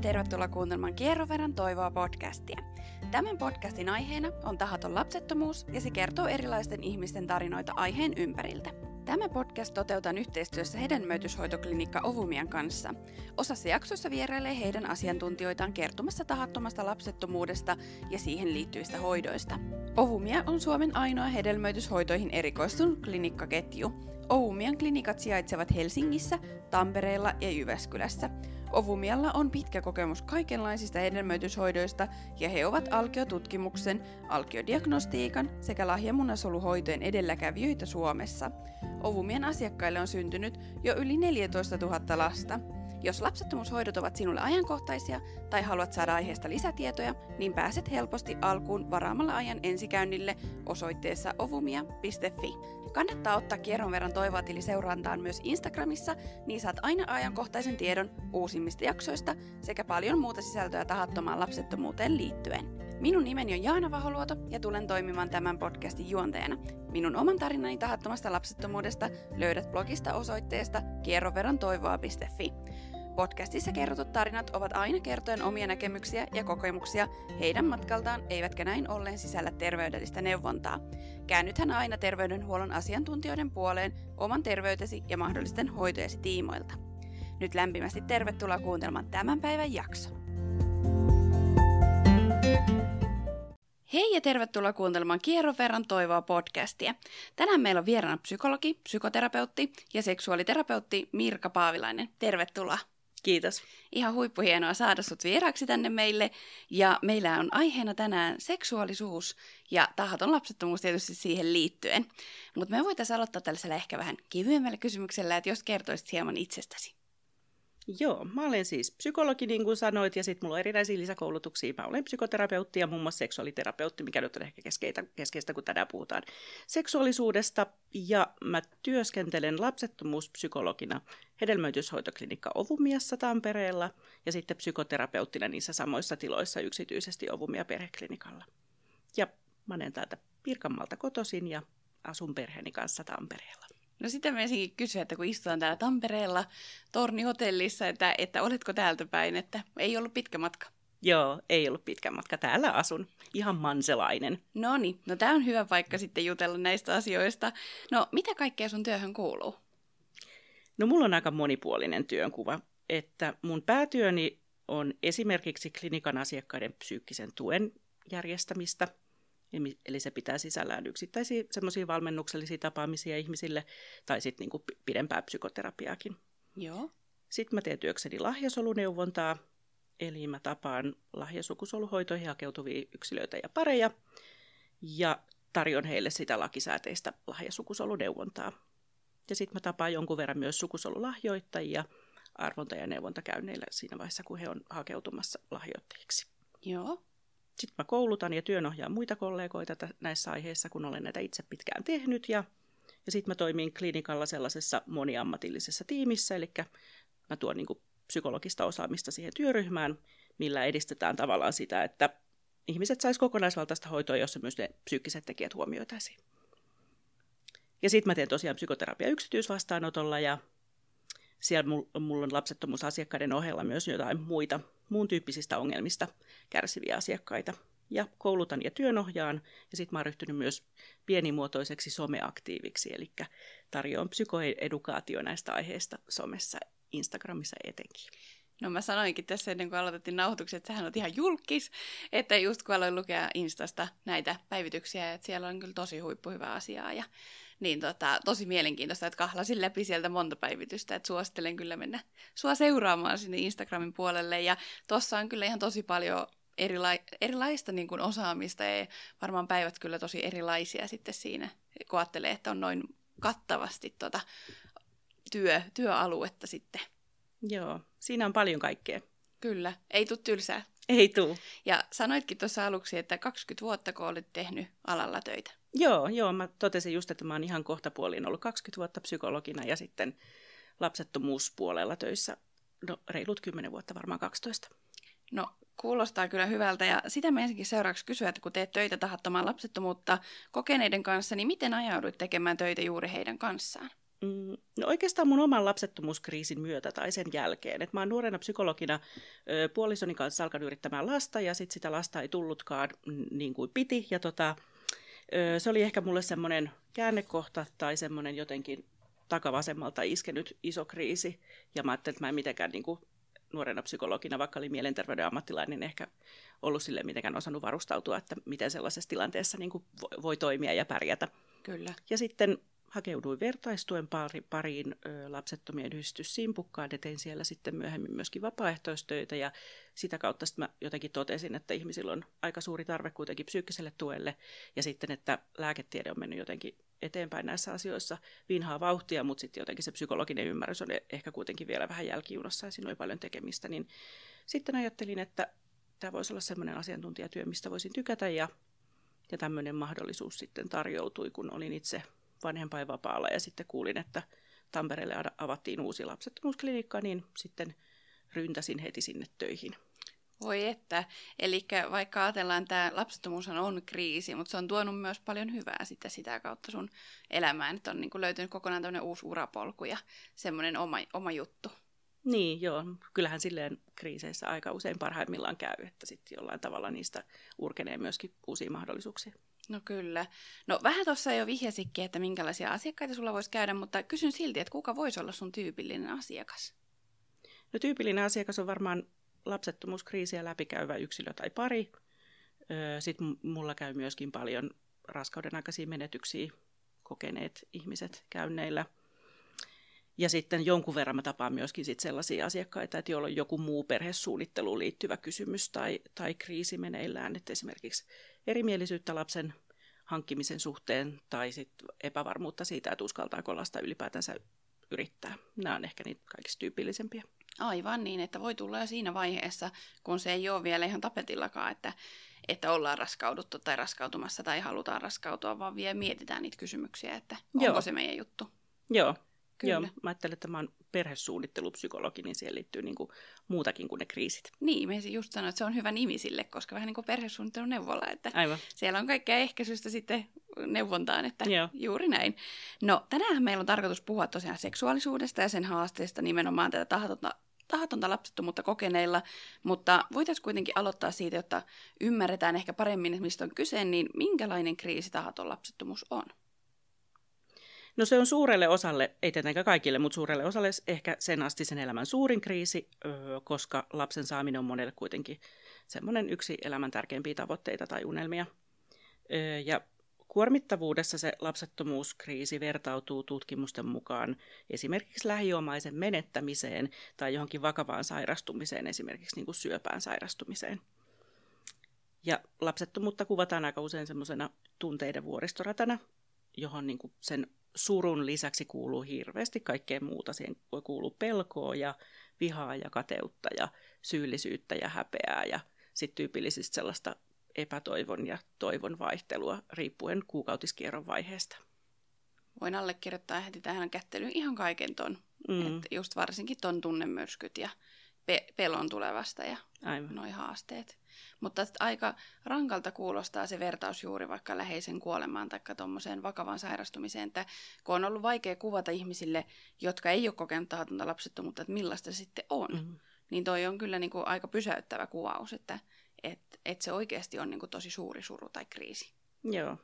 ja tervetuloa kuuntelemaan Kierroverran toivoa podcastia. Tämän podcastin aiheena on tahaton lapsettomuus ja se kertoo erilaisten ihmisten tarinoita aiheen ympäriltä. Tämä podcast toteutetaan yhteistyössä hedelmöityshoitoklinikka Ovumian kanssa. Osassa jaksoissa vierailee heidän asiantuntijoitaan kertomassa tahattomasta lapsettomuudesta ja siihen liittyvistä hoidoista. Ovumia on Suomen ainoa hedelmöityshoitoihin erikoistunut klinikkaketju. Ovumian klinikat sijaitsevat Helsingissä, Tampereella ja Jyväskylässä. Ovumialla on pitkä kokemus kaikenlaisista hedelmöityshoidoista ja he ovat alkiotutkimuksen, alkiodiagnostiikan sekä lahjamunasoluhoitojen edelläkävijöitä Suomessa. Ovumien asiakkaille on syntynyt jo yli 14 000 lasta. Jos lapsettomuushoidot ovat sinulle ajankohtaisia tai haluat saada aiheesta lisätietoja, niin pääset helposti alkuun varaamalla ajan ensikäynnille osoitteessa ovumia.fi. Kannattaa ottaa kierron verran toivoatili seurantaan myös Instagramissa, niin saat aina ajankohtaisen tiedon uusimmista jaksoista sekä paljon muuta sisältöä tahattomaan lapsettomuuteen liittyen. Minun nimeni on Jaana Vaholuoto ja tulen toimimaan tämän podcastin juonteena. Minun oman tarinani tahattomasta lapsettomuudesta löydät blogista osoitteesta kierroverantoivoa.fi. Podcastissa kerrotut tarinat ovat aina kertojen omia näkemyksiä ja kokemuksia heidän matkaltaan, eivätkä näin ollen sisällä terveydellistä neuvontaa. Käännythän aina terveydenhuollon asiantuntijoiden puoleen oman terveytesi ja mahdollisten hoitojesi tiimoilta. Nyt lämpimästi tervetuloa kuuntelemaan tämän päivän jakso. Hei ja tervetuloa kuuntelemaan Kierron verran toivoa podcastia. Tänään meillä on vieraana psykologi, psykoterapeutti ja seksuaaliterapeutti Mirka Paavilainen. Tervetuloa. Kiitos. Ihan huippuhienoa saada sut vieraaksi tänne meille. Ja meillä on aiheena tänään seksuaalisuus ja tahaton lapsettomuus tietysti siihen liittyen. Mutta me voitaisiin aloittaa tällaisella ehkä vähän kevyemmällä kysymyksellä, että jos kertoisit hieman itsestäsi. Joo, mä olen siis psykologi, niin kuin sanoit, ja sitten mulla on erinäisiä lisäkoulutuksia. Mä olen psykoterapeutti ja muun muassa seksuaaliterapeutti, mikä nyt on ehkä keskeistä, keskeistä kun tänään puhutaan seksuaalisuudesta. Ja mä työskentelen lapsettomuuspsykologina hedelmöityshoitoklinikka Ovumiassa Tampereella ja sitten psykoterapeuttina niissä samoissa tiloissa yksityisesti Ovumia perheklinikalla. Ja mä olen täältä Pirkanmaalta kotoisin ja asun perheeni kanssa Tampereella. No sitä mä ensinkin kysyä, että kun istutaan täällä Tampereella tornihotellissa, että, että oletko täältä päin, että ei ollut pitkä matka. Joo, ei ollut pitkä matka. Täällä asun. Ihan manselainen. No niin, no tämä on hyvä paikka sitten jutella näistä asioista. No mitä kaikkea sun työhön kuuluu? No mulla on aika monipuolinen työnkuva, että mun päätyöni on esimerkiksi klinikan asiakkaiden psyykkisen tuen järjestämistä – Eli se pitää sisällään yksittäisiä semmoisia valmennuksellisia tapaamisia ihmisille tai sitten niinku pidempää psykoterapiaakin. Joo. Sitten mä teen työkseni lahjasoluneuvontaa, eli mä tapaan lahjasukusoluhoitoihin hakeutuvia yksilöitä ja pareja ja tarjon heille sitä lakisääteistä lahjasukusoluneuvontaa. Ja sitten mä tapaan jonkun verran myös sukusolulahjoittajia arvonta- ja neuvontakäynneillä siinä vaiheessa, kun he on hakeutumassa lahjoittajiksi. Joo. Sitten mä koulutan ja työnohjaan muita kollegoita näissä aiheissa, kun olen näitä itse pitkään tehnyt. Ja, ja sitten mä toimin klinikalla sellaisessa moniammatillisessa tiimissä, eli mä tuon niin psykologista osaamista siihen työryhmään, millä edistetään tavallaan sitä, että ihmiset sais kokonaisvaltaista hoitoa, jossa myös ne psyykkiset tekijät huomioitaisiin. Ja sitten mä teen tosiaan psykoterapia yksityisvastaanotolla ja siellä mulla on lapsettomuusasiakkaiden ohella myös jotain muita muun tyyppisistä ongelmista kärsiviä asiakkaita. Ja koulutan ja työnohjaan, ja sitten mä oon ryhtynyt myös pienimuotoiseksi someaktiiviksi, eli tarjoan psykoedukaatio näistä aiheista somessa, Instagramissa etenkin. No mä sanoinkin tässä ennen kuin aloitettiin nauhoitukset, että sähän on ihan julkis, että just kun aloin lukea Instasta näitä päivityksiä, että siellä on kyllä tosi huippuhyvää asiaa ja niin tota, tosi mielenkiintoista, että kahlasin läpi sieltä monta päivitystä, että suosittelen kyllä mennä sua seuraamaan sinne Instagramin puolelle. Ja tuossa on kyllä ihan tosi paljon erila- erilaista niin kuin osaamista ja varmaan päivät kyllä tosi erilaisia sitten siinä, kun ajattelee, että on noin kattavasti tota työ, työaluetta sitten. Joo, siinä on paljon kaikkea. Kyllä, ei tule tylsää. Ei tuu. Ja sanoitkin tuossa aluksi, että 20 vuotta kun olet tehnyt alalla töitä. Joo, joo, mä totesin just, että mä oon ihan kohtapuoliin ollut 20 vuotta psykologina ja sitten lapsettomuuspuolella töissä no, reilut 10 vuotta, varmaan 12. No, kuulostaa kyllä hyvältä ja sitä me ensinnäkin seuraavaksi kysyä, että kun teet töitä tahattomaan lapsettomuutta kokeneiden kanssa, niin miten ajauduit tekemään töitä juuri heidän kanssaan? Mm, no oikeastaan mun oman lapsettomuuskriisin myötä tai sen jälkeen. Et mä oon nuorena psykologina ö, puolisoni kanssa alkanut yrittämään lasta ja sitten sitä lasta ei tullutkaan niin kuin piti. Ja tota, se oli ehkä mulle semmoinen käännekohta tai semmoinen jotenkin takavasemmalta iskenyt iso kriisi. Ja mä ajattelin, että mä en mitenkään niin kuin nuorena psykologina, vaikka oli mielenterveyden ammattilainen, niin ehkä ollut sille mitenkään osannut varustautua, että miten sellaisessa tilanteessa niin kuin voi toimia ja pärjätä. Kyllä. Ja sitten hakeuduin vertaistuen pari, pariin lapsettomien yhdistys Simpukkaan ja tein siellä sitten myöhemmin myöskin vapaaehtoistöitä ja sitä kautta sitten mä jotenkin totesin, että ihmisillä on aika suuri tarve kuitenkin psyykkiselle tuelle ja sitten, että lääketiede on mennyt jotenkin eteenpäin näissä asioissa. Vinhaa vauhtia, mutta sitten jotenkin se psykologinen ymmärrys on ehkä kuitenkin vielä vähän jälkijunassa ja siinä oli paljon tekemistä, niin sitten ajattelin, että tämä voisi olla sellainen asiantuntijatyö, mistä voisin tykätä ja, ja tämmöinen mahdollisuus sitten tarjoutui, kun olin itse vanhempainvapaalla ja sitten kuulin, että Tampereelle avattiin uusi lapsettomuusklinikka, niin sitten ryntäsin heti sinne töihin. Voi että. Eli vaikka ajatellaan, että tämä lapsettomuus on kriisi, mutta se on tuonut myös paljon hyvää sitten sitä kautta sun elämään, että on niin kuin löytynyt kokonaan tämmöinen uusi urapolku ja semmoinen oma, oma juttu. Niin, joo. Kyllähän silleen kriiseissä aika usein parhaimmillaan käy, että sitten jollain tavalla niistä urkenee myöskin uusia mahdollisuuksia. No kyllä. No vähän tuossa jo vihjasikin, että minkälaisia asiakkaita sulla voisi käydä, mutta kysyn silti, että kuka voisi olla sun tyypillinen asiakas? No tyypillinen asiakas on varmaan lapsettomuuskriisiä läpikäyvä yksilö tai pari. Sitten mulla käy myöskin paljon raskauden aikaisia menetyksiä kokeneet ihmiset käynneillä. Ja sitten jonkun verran mä tapaan myöskin sit sellaisia asiakkaita, että joilla on joku muu perhesuunnitteluun liittyvä kysymys tai, tai kriisi meneillään. Että esimerkiksi erimielisyyttä lapsen hankkimisen suhteen tai sit epävarmuutta siitä, että uskaltaako lasta ylipäätänsä yrittää. Nämä on ehkä niitä kaikista tyypillisempiä. Aivan niin, että voi tulla jo siinä vaiheessa, kun se ei ole vielä ihan tapetillakaan, että, että ollaan raskauduttu tai raskautumassa tai halutaan raskautua, vaan vielä mietitään niitä kysymyksiä, että onko Joo. se meidän juttu. Joo, Kyllä. Joo, mä ajattelen, että mä oon perhesuunnittelupsykologi, niin siihen liittyy niin kuin muutakin kuin ne kriisit. Niin, mä just sanoin, että se on hyvä nimi sille, koska vähän niin kuin perhesuunnitteluneuvola, että Aivan. siellä on kaikkea ehkäisystä sitten neuvontaan, että Joo. juuri näin. No tänään meillä on tarkoitus puhua tosiaan seksuaalisuudesta ja sen haasteesta nimenomaan tätä tahatonta tahatonta lapsettomuutta kokeneilla, mutta voitaisiin kuitenkin aloittaa siitä, jotta ymmärretään ehkä paremmin, mistä on kyse, niin minkälainen kriisi tahaton lapsettomuus on? No se on suurelle osalle, ei tietenkään kaikille, mutta suurelle osalle ehkä sen asti sen elämän suurin kriisi, koska lapsen saaminen on monelle kuitenkin semmoinen yksi elämän tärkeimpiä tavoitteita tai unelmia. Ja kuormittavuudessa se lapsettomuuskriisi vertautuu tutkimusten mukaan esimerkiksi lähiomaisen menettämiseen tai johonkin vakavaan sairastumiseen, esimerkiksi niin kuin syöpään sairastumiseen. Ja lapsettomuutta kuvataan aika usein semmoisena tunteiden vuoristoratana, johon niin kuin sen surun lisäksi kuuluu hirveästi kaikkea muuta. Siihen voi kuulua pelkoa ja vihaa ja kateutta ja syyllisyyttä ja häpeää ja sitten tyypillisesti sellaista epätoivon ja toivon vaihtelua riippuen kuukautiskierron vaiheesta. Voin allekirjoittaa heti tähän kättelyyn ihan kaiken ton. Mm. Et just varsinkin ton tunnemyrskyt ja pe- pelon tulevasta ja noin haasteet. Mutta aika rankalta kuulostaa se vertaus juuri vaikka läheisen kuolemaan tai tuommoiseen vakavaan sairastumiseen, että kun on ollut vaikea kuvata ihmisille, jotka ei ole kokenut tahatonta lapsettomuutta, että millaista se sitten on, mm-hmm. niin toi on kyllä niin kuin aika pysäyttävä kuvaus, että et, et se oikeasti on niin kuin tosi suuri suru tai kriisi. Joo,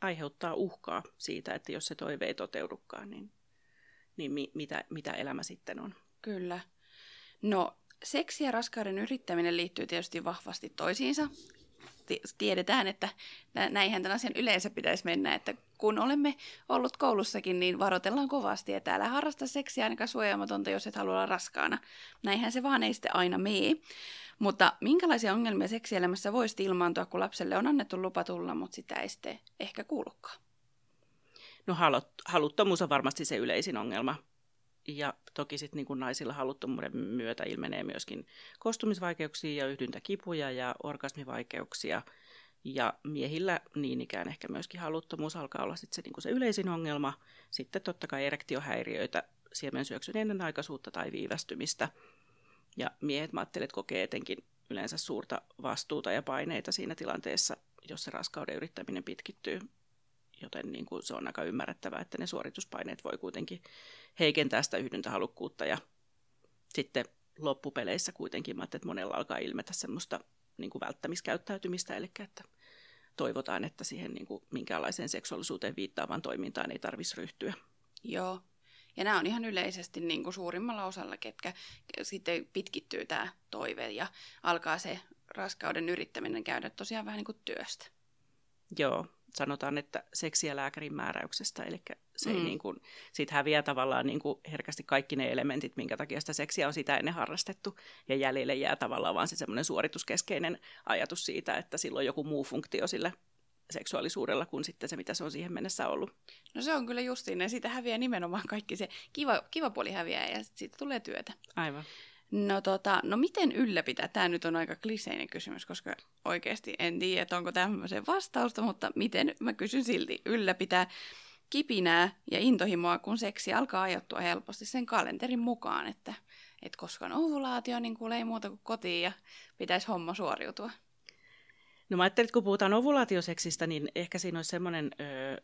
aiheuttaa uhkaa siitä, että jos se toive ei toteudukaan, niin, niin mi, mitä, mitä elämä sitten on. Kyllä. No, seksi ja raskauden yrittäminen liittyy tietysti vahvasti toisiinsa. Tiedetään, että näinhän tämän asian yleensä pitäisi mennä, että kun olemme ollut koulussakin, niin varoitellaan kovasti, että älä harrasta seksiä ainakaan suojaamatonta, jos et halua olla raskaana. Näinhän se vaan ei sitten aina mene. Mutta minkälaisia ongelmia seksielämässä voisi ilmaantua, kun lapselle on annettu lupa tulla, mutta sitä ei sitten ehkä kuulukaan? No haluttomuus on varmasti se yleisin ongelma. Ja toki sitten niin naisilla haluttomuuden myötä ilmenee myöskin kostumisvaikeuksia ja yhdyntäkipuja ja orgasmivaikeuksia. Ja miehillä niin ikään ehkä myöskin haluttomuus alkaa olla sit se, niin se yleisin ongelma. Sitten totta kai erektiohäiriöitä, siemensyöksyn ennenaikaisuutta tai viivästymistä. Ja miehet mä ajattelen, että kokee etenkin yleensä suurta vastuuta ja paineita siinä tilanteessa, jos se raskauden yrittäminen pitkittyy joten niin kuin se on aika ymmärrettävää, että ne suorituspaineet voi kuitenkin heikentää sitä yhdyntähalukkuutta ja sitten loppupeleissä kuitenkin, että monella alkaa ilmetä semmoista niin kuin välttämiskäyttäytymistä, eli että toivotaan, että siihen niin kuin minkäänlaiseen seksuaalisuuteen viittaavaan toimintaan ei tarvitsisi ryhtyä. Joo. Ja nämä on ihan yleisesti niin kuin suurimmalla osalla, ketkä sitten pitkittyy tämä toive ja alkaa se raskauden yrittäminen käydä tosiaan vähän niin kuin työstä. Joo, sanotaan, että seksiä lääkärin määräyksestä, eli se mm. ei niin kuin, siitä häviää tavallaan niin kuin herkästi kaikki ne elementit, minkä takia sitä seksiä on sitä ennen harrastettu, ja jäljelle jää tavallaan vaan se semmoinen suorituskeskeinen ajatus siitä, että silloin joku muu funktio sillä seksuaalisuudella kuin sitten se, mitä se on siihen mennessä ollut. No se on kyllä justiin, ja siitä häviää nimenomaan kaikki se kiva, kiva puoli häviää, ja siitä tulee työtä. Aivan. No, tota, no miten ylläpitää? Tämä nyt on aika kliseinen kysymys, koska oikeasti en tiedä, että onko tämmöisen vastausta, mutta miten mä kysyn silti ylläpitää kipinää ja intohimoa, kun seksi alkaa ajoittua helposti sen kalenterin mukaan, että, että koska on ovulaatio, niin kuulee ei muuta kuin kotiin ja pitäisi homma suoriutua. No mä ajattelin, että kun puhutaan ovulaatioseksistä, niin ehkä siinä olisi semmoinen ö,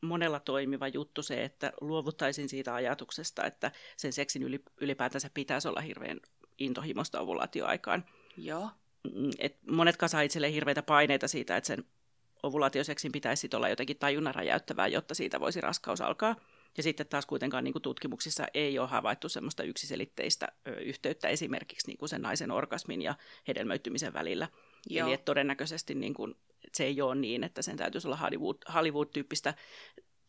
monella toimiva juttu se, että luovuttaisin siitä ajatuksesta, että sen seksin ylipäätänsä pitäisi olla hirveän intohimosta ovulaatioaikaan. Joo. Mm, et monet kasaa itselleen hirveitä paineita siitä, että sen ovulaatioseksin pitäisi olla jotenkin tajunnan räjäyttävää, jotta siitä voisi raskaus alkaa. Ja sitten taas kuitenkaan niin kuin tutkimuksissa ei ole havaittu semmoista yksiselitteistä ö, yhteyttä esimerkiksi niin kuin sen naisen orgasmin ja hedelmöittymisen välillä. Joo. Eli että todennäköisesti niin kuin, että se ei ole niin, että sen täytyisi olla Hollywood, Hollywood-tyyppistä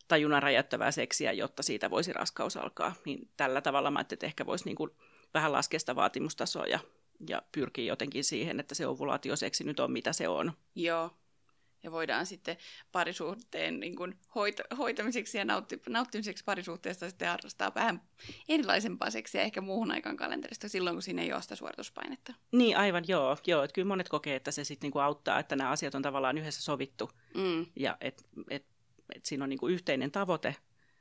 tajunnan räjäyttävää seksiä, jotta siitä voisi raskaus alkaa. Niin tällä tavalla mä että ehkä voisi niin kuin vähän laskea sitä vaatimustasoa ja, ja pyrkiä jotenkin siihen, että se ovulaatioseksi nyt on mitä se on. Joo, ja voidaan sitten parisuhteen niin kuin hoit- hoitamiseksi ja nautti- nauttimiseksi parisuhteesta sitten harrastaa vähän erilaisempaa seksiä ehkä muuhun aikaan kalenterista silloin, kun siinä ei ole sitä suorituspainetta. Niin, aivan, joo. joo. Että kyllä monet kokee, että se sitten niinku auttaa, että nämä asiat on tavallaan yhdessä sovittu mm. ja että et, et siinä on niinku yhteinen tavoite.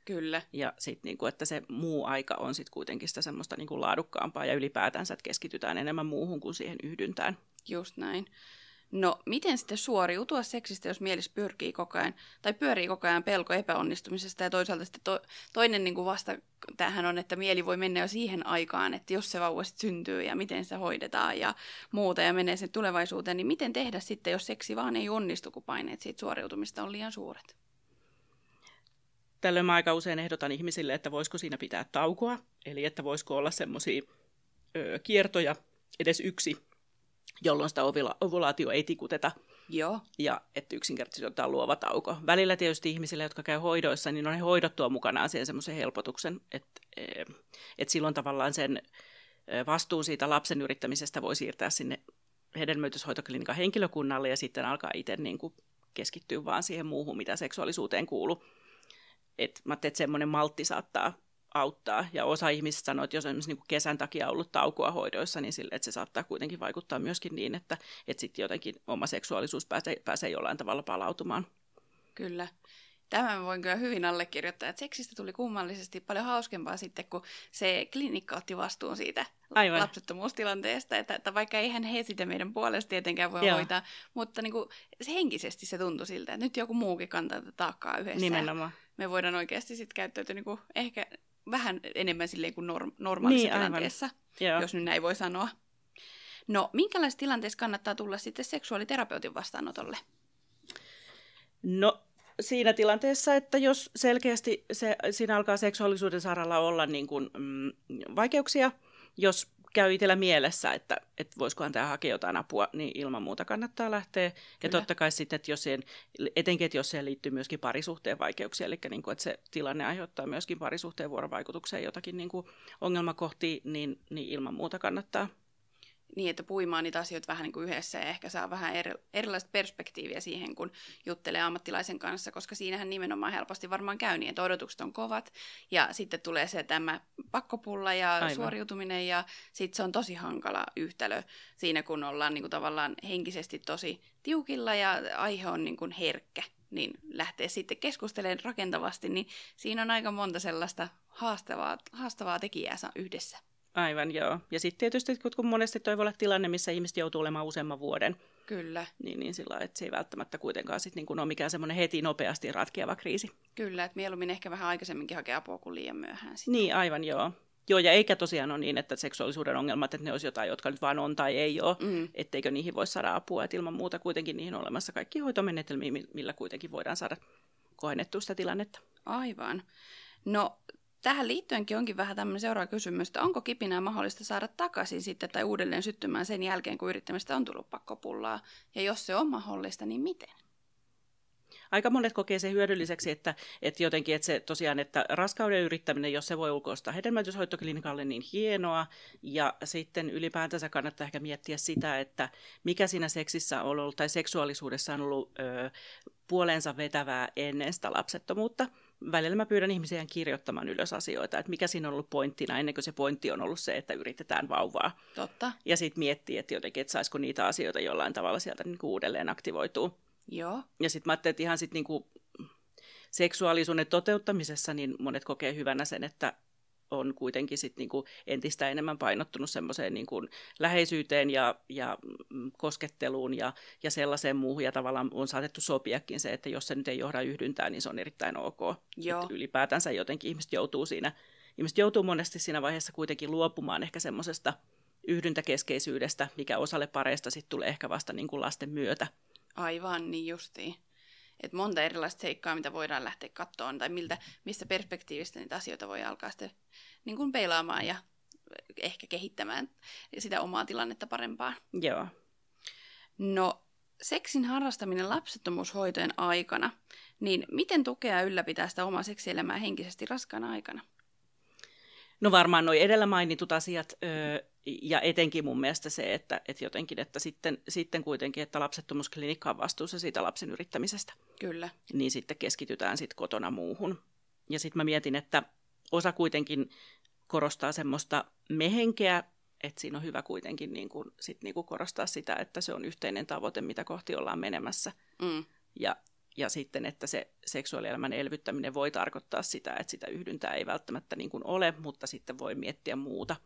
Kyllä. Ja sitten niinku, että se muu aika on sitten kuitenkin sitä semmoista niinku laadukkaampaa ja ylipäätänsä, että keskitytään enemmän muuhun kuin siihen yhdyntään. Just näin. No, miten sitten suoriutua seksistä, jos mielis pyrkii koko ajan, tai pyörii koko ajan pelko epäonnistumisesta, ja toisaalta sitten to, toinen niin kuin vasta tähän on, että mieli voi mennä jo siihen aikaan, että jos se vauva sitten syntyy, ja miten se hoidetaan, ja muuta, ja menee sen tulevaisuuteen, niin miten tehdä sitten, jos seksi vaan ei onnistu, kun paineet siitä suoriutumista on liian suuret? Tällöin mä aika usein ehdotan ihmisille, että voisiko siinä pitää taukoa, eli että voisiko olla semmoisia kiertoja, edes yksi jolloin sitä ovulaatio ei tikuteta. Joo. Ja että yksinkertaisesti otetaan luova tauko. Välillä tietysti ihmisille, jotka käy hoidoissa, niin on he hoidottua mukanaan siihen semmoisen helpotuksen, että, eh, että silloin tavallaan sen eh, vastuun siitä lapsen yrittämisestä voi siirtää sinne hedelmöityshoitoklinikan henkilökunnalle ja sitten alkaa itse niin kuin keskittyä vaan siihen muuhun, mitä seksuaalisuuteen kuuluu. Et mä että semmoinen maltti saattaa auttaa. Ja osa ihmisistä sanoo, että jos on niin kesän takia ollut taukoa hoidoissa, niin sille, että se saattaa kuitenkin vaikuttaa myöskin niin, että, että sitten jotenkin oma seksuaalisuus pääsee, pääsee jollain tavalla palautumaan. Kyllä. Tämän voin kyllä hyvin allekirjoittaa, että seksistä tuli kummallisesti paljon hauskempaa sitten, kun se klinikka otti vastuun siitä Aivan. lapsettomuustilanteesta, että, että vaikka eihän he sitä meidän puolesta tietenkään voi Joo. hoitaa, mutta niin kuin, se henkisesti se tuntui siltä, että nyt joku muukin kantaa tätä taakkaa yhdessä. Nimenomaan. Me voidaan oikeasti sitten käyttäytyä niin kuin ehkä vähän enemmän silleen kuin norm- normaalissa niin, tilanteessa, aivan. jos nyt näin voi sanoa. No, minkälaisessa tilanteessa kannattaa tulla sitten seksuaaliterapeutin vastaanotolle? No, siinä tilanteessa, että jos selkeästi se, siinä alkaa seksuaalisuuden saralla olla niin kuin, mm, vaikeuksia, jos käy itsellä mielessä, että, että voisikohan tämä hakea jotain apua, niin ilman muuta kannattaa lähteä. Kyllä. Ja totta kai sitten, että jos siihen, etenkin, että jos siihen liittyy myöskin parisuhteen vaikeuksia, eli niin kuin, että se tilanne aiheuttaa myöskin parisuhteen vuorovaikutukseen jotakin niin kuin ongelmakohtia, niin, niin ilman muuta kannattaa niin, että puimaan niitä asioita vähän niin kuin yhdessä ja ehkä saa vähän eri, erilaista perspektiiviä siihen, kun juttelee ammattilaisen kanssa, koska siinähän nimenomaan helposti varmaan käy niin, että odotukset on kovat ja sitten tulee se tämä pakkopulla ja Aivan. suoriutuminen ja sitten se on tosi hankala yhtälö siinä, kun ollaan niin kuin tavallaan henkisesti tosi tiukilla ja aihe on niin kuin herkkä niin lähtee sitten keskustelemaan rakentavasti, niin siinä on aika monta sellaista haastavaa, haastavaa tekijää yhdessä. Aivan, joo. Ja sitten tietysti, kun monesti toi voi olla tilanne, missä ihmiset joutuu olemaan useamman vuoden Kyllä. Niin, niin sillä että se ei välttämättä kuitenkaan sit niin kuin ole mikään semmoinen heti nopeasti ratkeava kriisi. Kyllä, että mieluummin ehkä vähän aikaisemminkin hakea apua kuin liian myöhään. Sit. Niin, aivan joo. Joo, ja eikä tosiaan ole niin, että seksuaalisuuden ongelmat, että ne olisi jotain, jotka nyt vaan on tai ei ole, mm. etteikö niihin voi saada apua. Että ilman muuta kuitenkin niihin on olemassa kaikki hoitomenetelmiä, millä kuitenkin voidaan saada kohennettua sitä tilannetta. Aivan. No, tähän liittyenkin onkin vähän tämmöinen seuraava kysymys, että onko kipinää mahdollista saada takaisin sitten tai uudelleen syttymään sen jälkeen, kun yrittämistä on tullut pakkopullaa? Ja jos se on mahdollista, niin miten? aika monet kokee se hyödylliseksi, että, että jotenkin, että se tosiaan, että raskauden yrittäminen, jos se voi ulkoistaa hedelmöityshoitoklinikalle, niin hienoa. Ja sitten ylipäätänsä kannattaa ehkä miettiä sitä, että mikä siinä seksissä on ollut, tai seksuaalisuudessa on ollut ö, puolensa vetävää ennen sitä lapsettomuutta. Välillä mä pyydän ihmisiä kirjoittamaan ylös asioita, että mikä siinä on ollut pointtina, ennen kuin se pointti on ollut se, että yritetään vauvaa. Totta. Ja sitten miettiä, että jotenkin, että saisiko niitä asioita jollain tavalla sieltä niin kuin uudelleen aktivoituu. Joo. Ja sitten mä ajattelin, että ihan sitten niinku seksuaalisuuden toteuttamisessa niin monet kokee hyvänä sen, että on kuitenkin sit niinku entistä enemmän painottunut semmoiseen niinku läheisyyteen ja, ja mm, kosketteluun ja, ja sellaiseen muuhun. Ja tavallaan on saatettu sopiakin se, että jos se nyt ei johda yhdyntää, niin se on erittäin ok. Joo. ylipäätänsä jotenkin ihmiset joutuu siinä, ihmiset joutuu monesti siinä vaiheessa kuitenkin luopumaan ehkä semmoisesta yhdyntäkeskeisyydestä, mikä osalle pareista sitten tulee ehkä vasta niin kuin lasten myötä. Aivan, niin justiin. Että monta erilaista seikkaa, mitä voidaan lähteä kattoon, tai miltä, mistä perspektiivistä niitä asioita voi alkaa sitten niin kuin peilaamaan ja ehkä kehittämään sitä omaa tilannetta parempaan. Joo. No, seksin harrastaminen lapsettomuushoitojen aikana, niin miten tukea ylläpitää sitä omaa seksielämää henkisesti raskaana aikana? No varmaan nuo edellä mainitut asiat öö, ja etenkin mun mielestä se, että, että jotenkin, että sitten, sitten kuitenkin, että lapsettomuusklinikka on vastuussa siitä lapsen yrittämisestä. Kyllä. Niin sitten keskitytään sitten kotona muuhun. Ja sitten mä mietin, että osa kuitenkin korostaa semmoista mehenkeä, että siinä on hyvä kuitenkin niin kuin, sit niin kuin korostaa sitä, että se on yhteinen tavoite, mitä kohti ollaan menemässä. Mm. Ja, ja sitten, että se seksuaalielämän elvyttäminen voi tarkoittaa sitä, että sitä yhdyntää ei välttämättä niin kuin ole, mutta sitten voi miettiä muuta –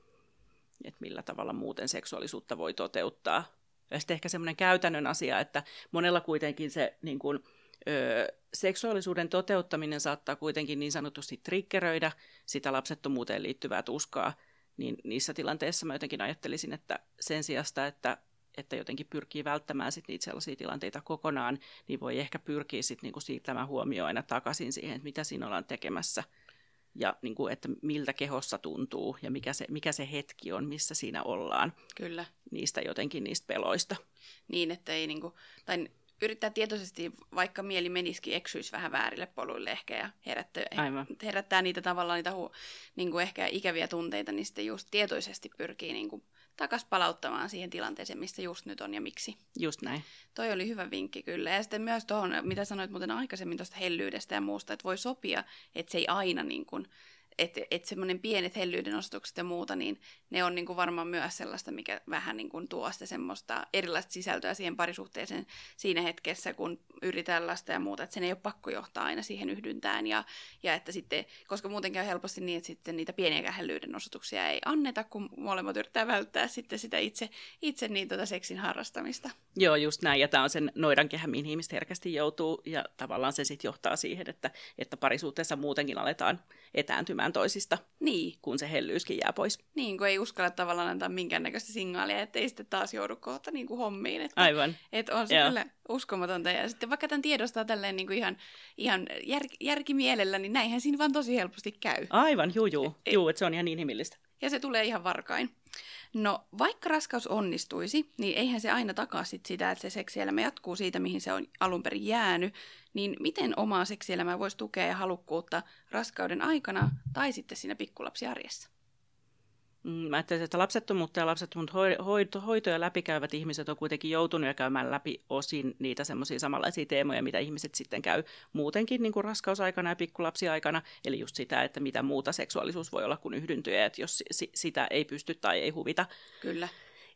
että millä tavalla muuten seksuaalisuutta voi toteuttaa. Ja sitten ehkä semmoinen käytännön asia, että monella kuitenkin se niin kuin, ö, seksuaalisuuden toteuttaminen saattaa kuitenkin niin sanotusti triggeröidä sitä lapsettomuuteen liittyvää tuskaa, niin niissä tilanteissa mä jotenkin ajattelisin, että sen sijasta, että, että jotenkin pyrkii välttämään sit niitä sellaisia tilanteita kokonaan, niin voi ehkä pyrkiä sitten niinku siirtämään huomioon aina takaisin siihen, että mitä siinä ollaan tekemässä – ja niin kuin, että miltä kehossa tuntuu ja mikä se, mikä se hetki on, missä siinä ollaan. Kyllä. Niistä jotenkin niistä peloista. Niin, että ei niin kuin, tai yrittää tietoisesti, vaikka mieli menisikin, eksyisi vähän väärille poluille ehkä ja herättää, herättää niitä tavallaan niitä hu, niin kuin ehkä ikäviä tunteita, niin sitten just tietoisesti pyrkii niin kuin takas palauttamaan siihen tilanteeseen, missä just nyt on ja miksi. Just näin. Toi oli hyvä vinkki kyllä. Ja sitten myös tuohon, mitä sanoit muuten aikaisemmin tuosta hellyydestä ja muusta, että voi sopia, että se ei aina niin kuin, että et semmoinen pienet hellyyden nostukset ja muuta, niin ne on niin kuin varmaan myös sellaista, mikä vähän niin kuin tuo sitä semmoista erilaista sisältöä siihen parisuhteeseen siinä hetkessä, kun yritetään lasta ja muuta, että sen ei ole pakko johtaa aina siihen yhdyntään, ja, ja että sitten, koska muuten käy helposti niin, että sitten niitä pieniä hellyyden osoituksia ei anneta, kun molemmat yrittää välttää sitten sitä itse, itse niin tuota seksin harrastamista. Joo, just näin, ja tämä on sen noidankehä, mihin ihmiset herkästi joutuu, ja tavallaan se sitten johtaa siihen, että, että parisuhteessa muutenkin aletaan etääntymään toisista, niin. kun se hellyyskin jää pois. Niin, kun ei uskalla tavallaan antaa minkäännäköistä signaalia, ettei sitten taas joudu kohta niin kuin hommiin. Että, Aivan. Että on se Joo. kyllä uskomatonta. Ja sitten vaikka tämän tiedostaa tälleen niin kuin ihan, ihan jär, järkimielellä, niin näinhän siinä vaan tosi helposti käy. Aivan, juu, juu. E- juu että se on ihan niin inhimillistä. Ja se tulee ihan varkain. No, vaikka raskaus onnistuisi, niin eihän se aina takaa sit sitä, että se seksielämä jatkuu siitä, mihin se on alun perin jäänyt. Niin miten omaa seksielämää voisi tukea ja halukkuutta raskauden aikana tai sitten siinä pikkulapsiarjessa? Mm, mä ajattelen, että lapsettomuutta ja lapsettomuutta hoito, hoitoja läpikäyvät ihmiset on kuitenkin joutunut ja käymään läpi osin niitä semmoisia samanlaisia teemoja, mitä ihmiset sitten käy muutenkin niin kuin raskausaikana ja pikkulapsiaikana. Eli just sitä, että mitä muuta seksuaalisuus voi olla kuin yhdyntyjä, että jos sitä ei pysty tai ei huvita. Kyllä.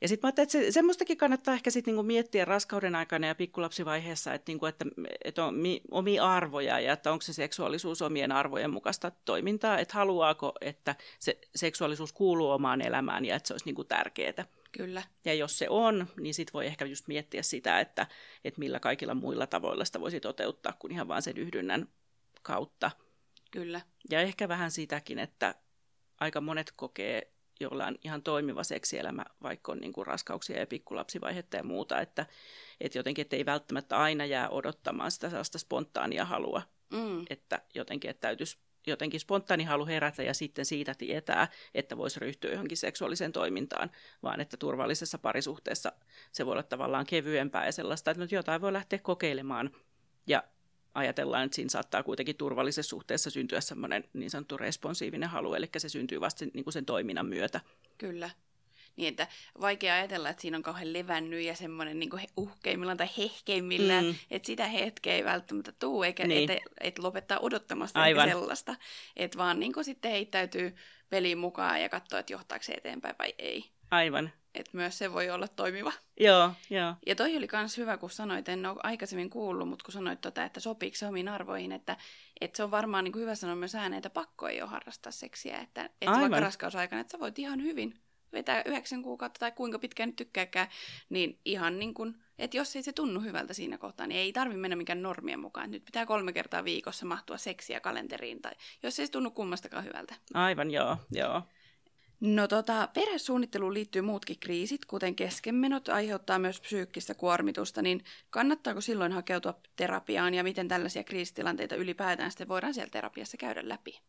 Ja sitten mä ajattelin, että se, semmoistakin kannattaa ehkä sit niinku miettiä raskauden aikana ja pikkulapsivaiheessa, että, niinku, että, että on mi, omia arvoja ja että onko se seksuaalisuus omien arvojen mukaista toimintaa, että haluaako, että se seksuaalisuus kuuluu omaan elämään ja että se olisi niinku tärkeää. Kyllä. Ja jos se on, niin sitten voi ehkä just miettiä sitä, että, että millä kaikilla muilla tavoilla sitä voisi toteuttaa kuin ihan vaan sen yhdynnän kautta. Kyllä. Ja ehkä vähän sitäkin, että aika monet kokee jolla on ihan toimiva seksielämä, vaikka on niin kuin raskauksia ja pikkulapsivaihetta ja muuta, että, että jotenkin että ei välttämättä aina jää odottamaan sitä sellaista spontaania halua, Mm. että jotenkin että täytyisi jotenkin spontaani halu herätä ja sitten siitä tietää, että voisi ryhtyä johonkin seksuaaliseen toimintaan, vaan että turvallisessa parisuhteessa se voi olla tavallaan kevyempää ja sellaista, että nyt jotain voi lähteä kokeilemaan ja ajatellaan, että siinä saattaa kuitenkin turvallisessa suhteessa syntyä semmoinen niin sanottu responsiivinen halu, eli se syntyy vasta niin kuin sen toiminnan myötä. Kyllä. Niin, että vaikea ajatella, että siinä on kauhean levännyt ja semmoinen niin uhkeimmillaan tai hehkeimmillään, mm. että sitä hetkeä ei välttämättä tuu, eikä niin. et, et lopettaa odottamasta Aivan. sellaista. Että vaan niin sitten heittäytyy peliin mukaan ja katsoa, että johtaako se eteenpäin vai ei. Aivan. Että myös se voi olla toimiva. Joo, joo. Ja toi oli myös hyvä, kun sanoit, en ole aikaisemmin kuullut, mutta kun sanoit tota, että sopiiko se omiin arvoihin, että, että se on varmaan niin kuin hyvä sanoa myös ääneen, että pakko ei ole harrastaa seksiä. Että, että vaikka raskausaikana, että sä voit ihan hyvin vetää yhdeksän kuukautta tai kuinka pitkään nyt tykkääkään, niin ihan niin kuin, että jos ei se tunnu hyvältä siinä kohtaa, niin ei tarvi mennä mikään normien mukaan. Nyt pitää kolme kertaa viikossa mahtua seksiä kalenteriin, tai jos ei se tunnu kummastakaan hyvältä. Aivan, joo, joo. No tota, perhesuunnitteluun liittyy muutkin kriisit, kuten keskenmenot aiheuttaa myös psyykkistä kuormitusta, niin kannattaako silloin hakeutua terapiaan ja miten tällaisia kriisitilanteita ylipäätään sitten voidaan siellä terapiassa käydä läpi?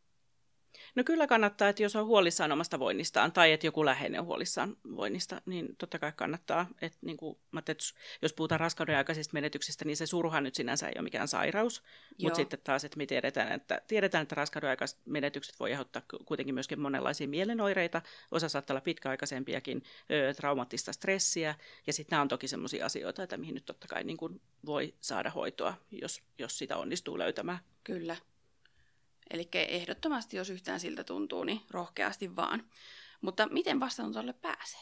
No kyllä kannattaa, että jos on huolissaan omasta voinnistaan tai että joku läheinen on huolissaan voinnista, niin totta kai kannattaa. Että niin kuin, että jos puhutaan raskauden aikaisista menetyksistä, niin se suruhan nyt sinänsä ei ole mikään sairaus. Mutta sitten taas, että me tiedetään, että, tiedetään, että raskauden aikaiset menetykset voi aiheuttaa kuitenkin myöskin monenlaisia mielenoireita. Osa saattaa olla pitkäaikaisempiakin, ö, traumaattista stressiä. Ja sitten nämä on toki sellaisia asioita, että mihin nyt totta kai niin kuin voi saada hoitoa, jos, jos sitä onnistuu löytämään. Kyllä. Eli ehdottomasti, jos yhtään siltä tuntuu, niin rohkeasti vaan. Mutta miten vastaanotolle pääsee?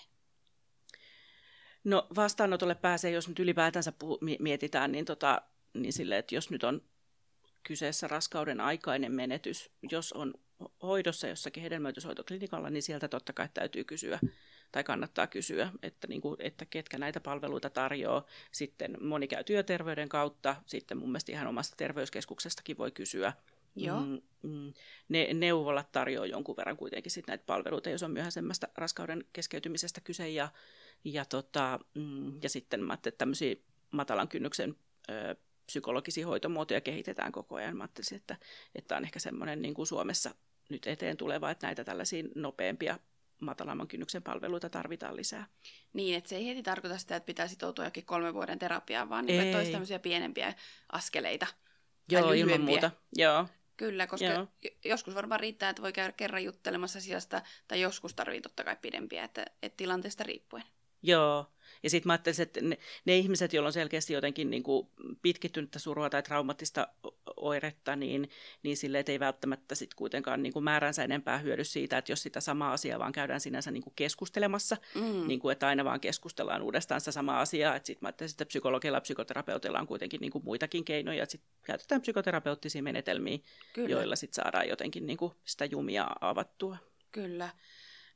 No vastaanotolle pääsee, jos nyt ylipäätänsä puhu- mietitään, niin, tota, niin sille, että jos nyt on kyseessä raskauden aikainen menetys, jos on hoidossa jossakin hedelmöityshoitoklinikalla, niin sieltä totta kai täytyy kysyä tai kannattaa kysyä, että, niin kuin, että ketkä näitä palveluita tarjoaa. Sitten moni käy työterveyden kautta, sitten mun mielestä ihan omasta terveyskeskuksestakin voi kysyä. Joo. Mm, mm, ne, neuvolat tarjoaa jonkun verran kuitenkin sit näitä palveluita, jos on myöhäisemmästä raskauden keskeytymisestä kyse. Ja, ja, tota, mm, ja sitten mä että tämmöisiä matalan kynnyksen ö, psykologisia hoitomuotoja kehitetään koko ajan. Mä ajattelin, että, että on ehkä semmoinen niin kuin Suomessa nyt eteen tuleva, että näitä tällaisia nopeampia matalamman kynnyksen palveluita tarvitaan lisää. Niin, että se ei heti tarkoita sitä, että pitää sitoutua jokin kolmen vuoden terapiaan, vaan niin, että olisi tämmöisiä pienempiä askeleita. Joo, ilman muuta. Joo. Kyllä, koska Joo. joskus varmaan riittää, että voi käydä kerran juttelemassa asiasta, tai joskus tarvii totta kai pidempiä, että, että tilanteesta riippuen. Joo, ja sitten mä ajattelisin, että ne, ne ihmiset, joilla on selkeästi jotenkin niin kuin pitkittynyttä surua tai traumaattista oiretta, niin, niin sille ei välttämättä sit kuitenkaan niin kuin määränsä enempää hyödy siitä, että jos sitä samaa asiaa vaan käydään sinänsä niin kuin keskustelemassa, mm. niin kuin, että aina vaan keskustellaan uudestaan sitä samaa asiaa, että sitten mä ajattelisin, että psykologilla ja psykoterapeutilla on kuitenkin niin kuin muitakin keinoja, että sitten käytetään psykoterapeuttisia menetelmiä, Kyllä. joilla sitten saadaan jotenkin niin kuin sitä jumia avattua. Kyllä.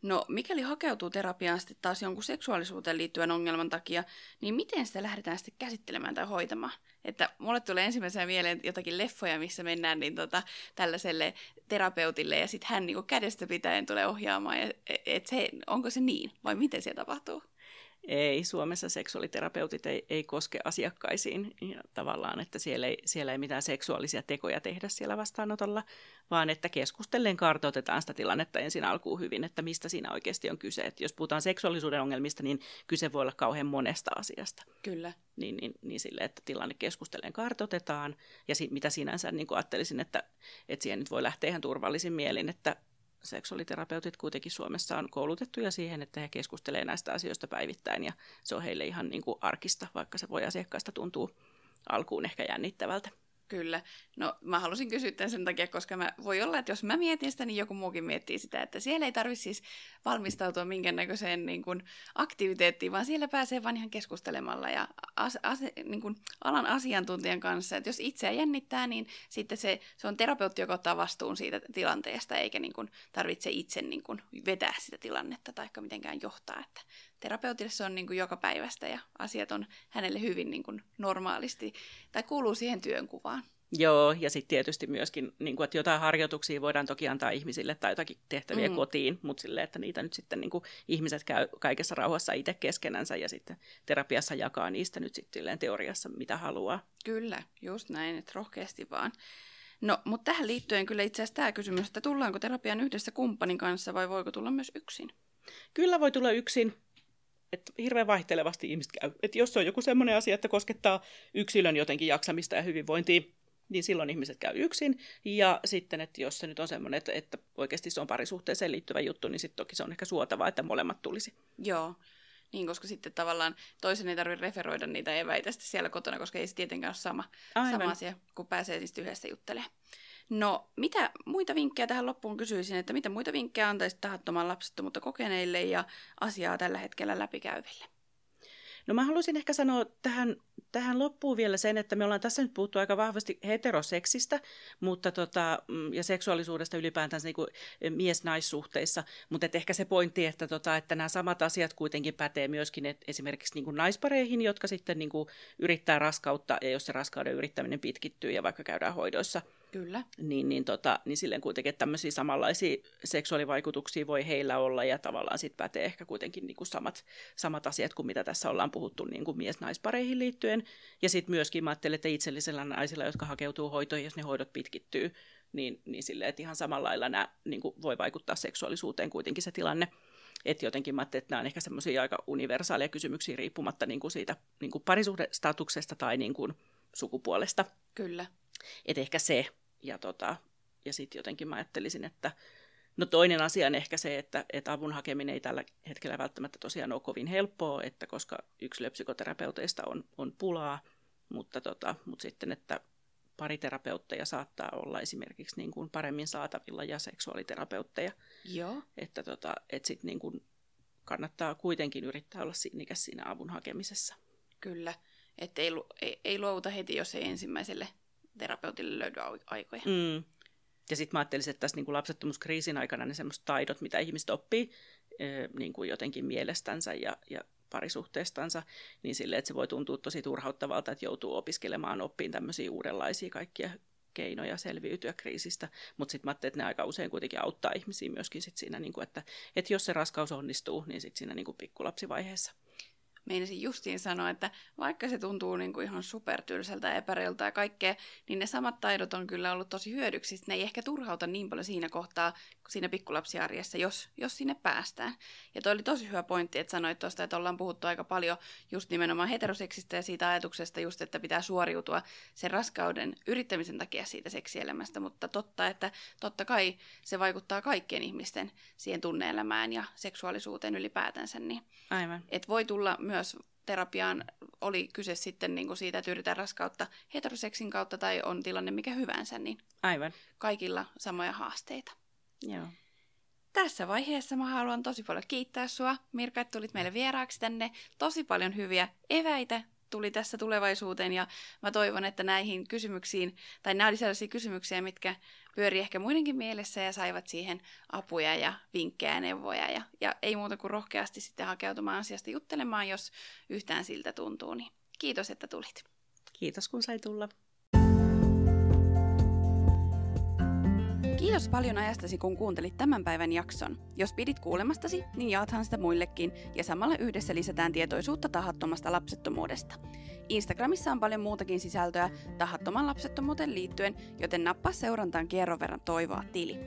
No, mikäli hakeutuu terapiaan sitten taas jonkun seksuaalisuuteen liittyvän ongelman takia, niin miten sitä lähdetään sitten käsittelemään tai hoitamaan? Että mulle tulee ensimmäisenä mieleen jotakin leffoja, missä mennään niin tota, tällaiselle terapeutille ja sitten hän niin kädestä pitäen tulee ohjaamaan. Ja, et se, onko se niin vai miten se tapahtuu? Ei, Suomessa seksuaaliterapeutit ei, ei koske asiakkaisiin ja tavallaan, että siellä ei, siellä ei mitään seksuaalisia tekoja tehdä siellä vastaanotolla, vaan että keskustellen kartoitetaan sitä tilannetta ensin alkuun hyvin, että mistä siinä oikeasti on kyse. Että jos puhutaan seksuaalisuuden ongelmista, niin kyse voi olla kauhean monesta asiasta. Kyllä. Niin, niin, niin sille, että tilanne keskustellen kartoitetaan ja si, mitä sinänsä niin ajattelisin, että, että siihen nyt voi lähteä ihan turvallisin mielin, että seksuaaliterapeutit kuitenkin Suomessa on koulutettuja siihen, että he keskustelevat näistä asioista päivittäin ja se on heille ihan niin kuin arkista, vaikka se voi asiakkaasta tuntua alkuun ehkä jännittävältä. Kyllä. No mä halusin kysyä tämän sen takia, koska mä, voi olla, että jos mä mietin sitä, niin joku muukin miettii sitä, että siellä ei tarvitse siis valmistautua minkäännäköiseen niin kuin, aktiviteettiin, vaan siellä pääsee vain ihan keskustelemalla ja as, as, niin kuin, alan asiantuntijan kanssa. Että jos itseä jännittää, niin sitten se, se on terapeutti, joka ottaa vastuun siitä tilanteesta, eikä niin kuin, tarvitse itse niin kuin, vetää sitä tilannetta tai mitenkään johtaa. Että terapeutille se on niin kuin joka päivästä ja asiat on hänelle hyvin niin kuin normaalisti tai kuuluu siihen työnkuvaan. Joo, ja sitten tietysti myöskin, niin kuin, että jotain harjoituksia voidaan toki antaa ihmisille tai jotakin tehtäviä mm. kotiin, mutta silleen, että niitä nyt sitten niin kuin, ihmiset käy kaikessa rauhassa itse keskenänsä ja sitten terapiassa jakaa niistä nyt sitten teoriassa mitä haluaa. Kyllä, just näin, että rohkeasti vaan. No, mutta tähän liittyen kyllä itse asiassa tämä kysymys, että tullaanko terapian yhdessä kumppanin kanssa vai voiko tulla myös yksin? Kyllä voi tulla yksin. Että hirveän vaihtelevasti ihmiset käy. Että jos on joku semmoinen asia, että koskettaa yksilön jotenkin jaksamista ja hyvinvointia, niin silloin ihmiset käy yksin. Ja sitten, että jos se nyt on semmoinen, että, että oikeasti se on parisuhteeseen liittyvä juttu, niin sitten toki se on ehkä suotavaa, että molemmat tulisi. Joo. Niin, koska sitten tavallaan toisen ei tarvitse referoida niitä eväitä siellä kotona, koska ei se tietenkään ole sama, sama asia, kun pääsee niistä yhdessä juttelemaan. No, mitä muita vinkkejä tähän loppuun kysyisin, että mitä muita vinkkejä antaisit tahattoman lapsettomuutta kokeneille ja asiaa tällä hetkellä läpikäyville? No mä haluaisin ehkä sanoa tähän, tähän loppuun vielä sen, että me ollaan tässä nyt puhuttu aika vahvasti heteroseksistä mutta tota, mm, ja seksuaalisuudesta ylipäätään niin mies-naissuhteissa, mutta et ehkä se pointti, että, tota, että nämä samat asiat kuitenkin pätee myöskin et esimerkiksi niin kuin naispareihin, jotka sitten niin kuin yrittää raskautta ja jos se raskauden yrittäminen pitkittyy ja vaikka käydään hoidoissa – Kyllä. Niin, niin, tota, niin silleen kuitenkin, että tämmöisiä samanlaisia seksuaalivaikutuksia voi heillä olla ja tavallaan sitten pätee ehkä kuitenkin niin kuin samat, samat asiat kuin mitä tässä ollaan puhuttu niin kuin mies-naispareihin liittyen. Ja sitten myöskin mä ajattelen, että itsellisellä naisilla, jotka hakeutuu hoitoihin, jos ne hoidot pitkittyy, niin, niin silleen, että ihan samalla lailla nämä niin kuin voi vaikuttaa seksuaalisuuteen kuitenkin se tilanne. Että jotenkin mä ajattelin, että nämä on ehkä semmoisia aika universaaleja kysymyksiä riippumatta niin kuin siitä niin kuin parisuhdestatuksesta tai niin kuin sukupuolesta. Kyllä. Että ehkä se ja, tota, ja sitten jotenkin mä ajattelisin, että no toinen asia on ehkä se, että, että avun hakeminen ei tällä hetkellä välttämättä tosiaan ole kovin helppoa, että koska yksilöpsykoterapeuteista on, on pulaa, mutta, tota, mutta sitten, että pariterapeutteja saattaa olla esimerkiksi niin kuin paremmin saatavilla ja seksuaaliterapeutteja. Joo. Että, tota, että sit niin kuin kannattaa kuitenkin yrittää olla sinnikäs siinä avun hakemisessa. Kyllä, että ei, ei, ei luovuta heti, jos ei ensimmäiselle terapeutille löydy aikoja. Mm. Ja sitten mä ajattelisin, että tässä niin kuin lapsettomuuskriisin aikana ne semmoiset taidot, mitä ihmiset oppii niin kuin jotenkin mielestänsä ja, ja parisuhteestansa, niin sille, että se voi tuntua tosi turhauttavalta, että joutuu opiskelemaan oppiin tämmöisiä uudenlaisia kaikkia keinoja selviytyä kriisistä, mutta sitten mä ajattelin, että ne aika usein kuitenkin auttaa ihmisiä myöskin sit siinä, niin kuin, että, että jos se raskaus onnistuu, niin sitten siinä niin kuin pikkulapsivaiheessa meinasin justiin sanoa, että vaikka se tuntuu niin kuin ihan supertylsältä ja epäreiltä ja kaikkea, niin ne samat taidot on kyllä ollut tosi hyödyksi. Ne ei ehkä turhauta niin paljon siinä kohtaa, siinä pikkulapsiarjessa, jos, jos sinne päästään. Ja toi oli tosi hyvä pointti, että sanoit tuosta, että ollaan puhuttu aika paljon just nimenomaan heteroseksistä ja siitä ajatuksesta just, että pitää suoriutua sen raskauden yrittämisen takia siitä seksielämästä, mutta totta, että totta kai se vaikuttaa kaikkien ihmisten siihen tunneelämään ja seksuaalisuuteen ylipäätänsä. Niin Aivan. Et voi tulla myös terapiaan, oli kyse sitten niin kuin siitä, että yritetään raskautta heteroseksin kautta tai on tilanne mikä hyvänsä, niin Aivan. kaikilla samoja haasteita. Joo. Tässä vaiheessa mä haluan tosi paljon kiittää sua. Mirka, että tulit meille vieraaksi tänne. Tosi paljon hyviä eväitä tuli tässä tulevaisuuteen ja mä toivon, että näihin kysymyksiin, tai nämä oli sellaisia kysymyksiä, mitkä pyöri ehkä muidenkin mielessä ja saivat siihen apuja ja vinkkejä ja neuvoja. Ja, ja ei muuta kuin rohkeasti sitten hakeutumaan asiasta juttelemaan, jos yhtään siltä tuntuu. Niin kiitos, että tulit. Kiitos, kun sai tulla. Kiitos paljon ajastasi, kun kuuntelit tämän päivän jakson. Jos pidit kuulemastasi, niin jaathan sitä muillekin ja samalla yhdessä lisätään tietoisuutta tahattomasta lapsettomuudesta. Instagramissa on paljon muutakin sisältöä tahattoman lapsettomuuteen liittyen, joten nappaa seurantaan kierron verran toivoa tili.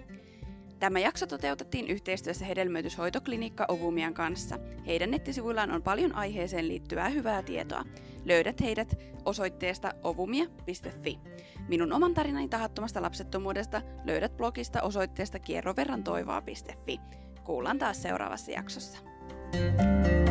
Tämä jakso toteutettiin yhteistyössä hedelmöityshoitoklinikka Ovumian kanssa. Heidän nettisivuillaan on paljon aiheeseen liittyvää hyvää tietoa. Löydät heidät osoitteesta ovumia.fi. Minun oman tarinani tahattomasta lapsettomuudesta löydät blogista osoitteesta kierroverrantoivoa.fi. Kuullaan taas seuraavassa jaksossa. thank you